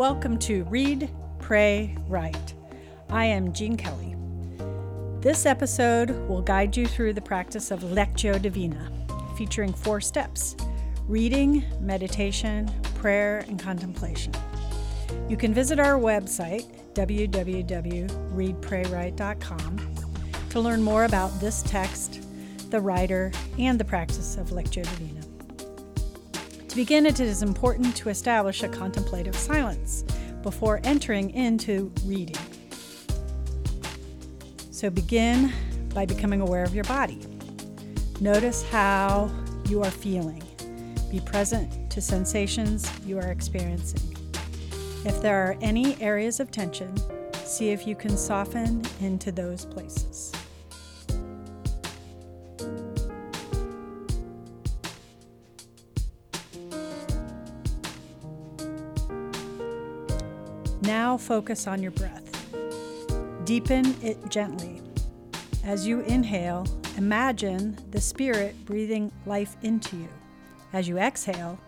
Welcome to Read, Pray, Write. I am Jean Kelly. This episode will guide you through the practice of Lectio Divina, featuring four steps reading, meditation, prayer, and contemplation. You can visit our website, www.readpraywrite.com, to learn more about this text, the writer, and the practice of Lectio Divina. To begin, it is important to establish a contemplative silence before entering into reading. So begin by becoming aware of your body. Notice how you are feeling. Be present to sensations you are experiencing. If there are any areas of tension, see if you can soften into those places. Now focus on your breath. Deepen it gently. As you inhale, imagine the Spirit breathing life into you. As you exhale,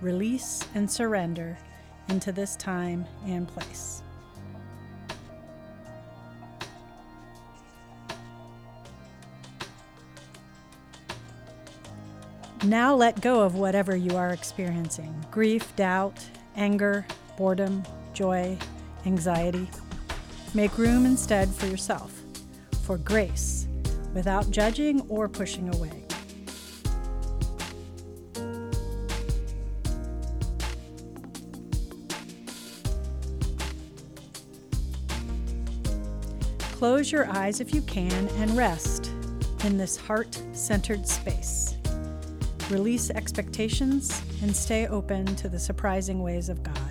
release and surrender into this time and place. Now let go of whatever you are experiencing grief, doubt, anger, boredom, joy, anxiety. Make room instead for yourself, for grace, without judging or pushing away. Close your eyes if you can and rest in this heart centered space. Release expectations and stay open to the surprising ways of God.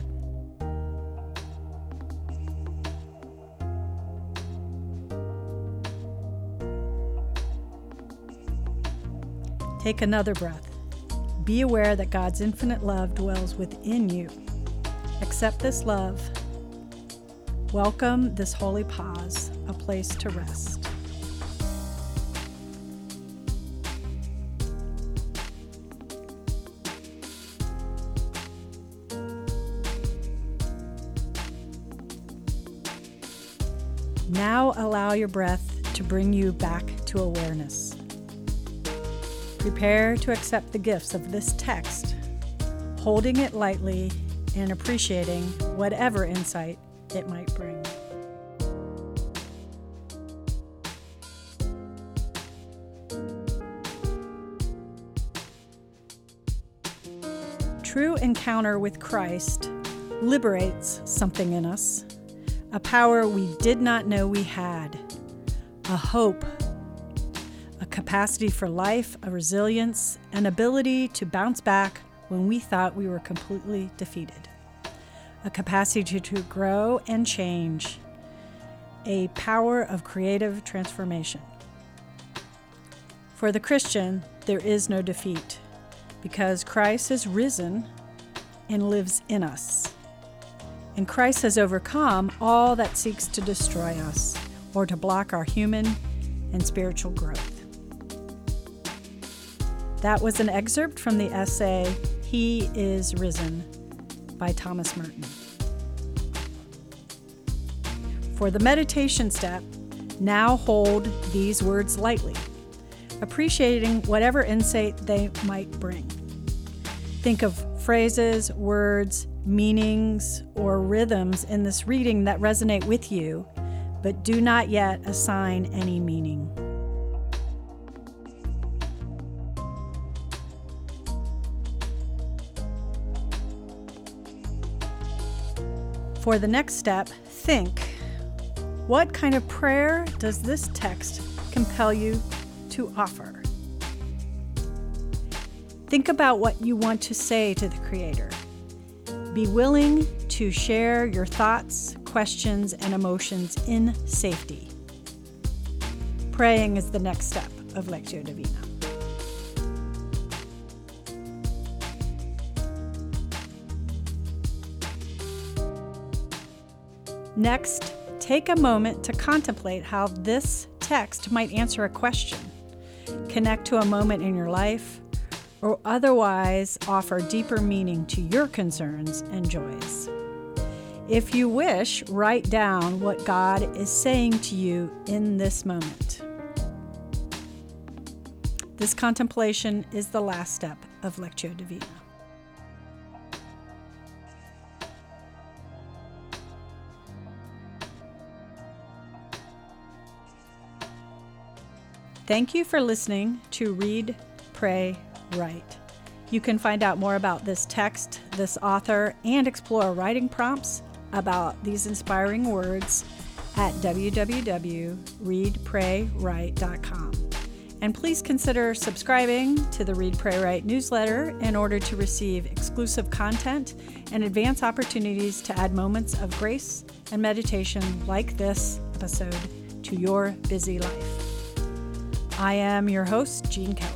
Take another breath. Be aware that God's infinite love dwells within you. Accept this love. Welcome this holy pause, a place to rest. Now allow your breath to bring you back to awareness. Prepare to accept the gifts of this text, holding it lightly and appreciating whatever insight it might bring. True encounter with Christ liberates something in us, a power we did not know we had, a hope capacity for life, a resilience, an ability to bounce back when we thought we were completely defeated, a capacity to, to grow and change, a power of creative transformation. For the Christian, there is no defeat because Christ has risen and lives in us. And Christ has overcome all that seeks to destroy us or to block our human and spiritual growth. That was an excerpt from the essay He is Risen by Thomas Merton. For the meditation step, now hold these words lightly, appreciating whatever insight they might bring. Think of phrases, words, meanings, or rhythms in this reading that resonate with you, but do not yet assign any meaning. For the next step, think what kind of prayer does this text compel you to offer? Think about what you want to say to the Creator. Be willing to share your thoughts, questions, and emotions in safety. Praying is the next step of Lectio Divina. Next, take a moment to contemplate how this text might answer a question, connect to a moment in your life, or otherwise offer deeper meaning to your concerns and joys. If you wish, write down what God is saying to you in this moment. This contemplation is the last step of Lectio Divina. Thank you for listening to Read, Pray, Write. You can find out more about this text, this author, and explore writing prompts about these inspiring words at www.readpraywrite.com. And please consider subscribing to the Read Pray Write newsletter in order to receive exclusive content and advance opportunities to add moments of grace and meditation like this episode to your busy life. I am your host, Jean Keller.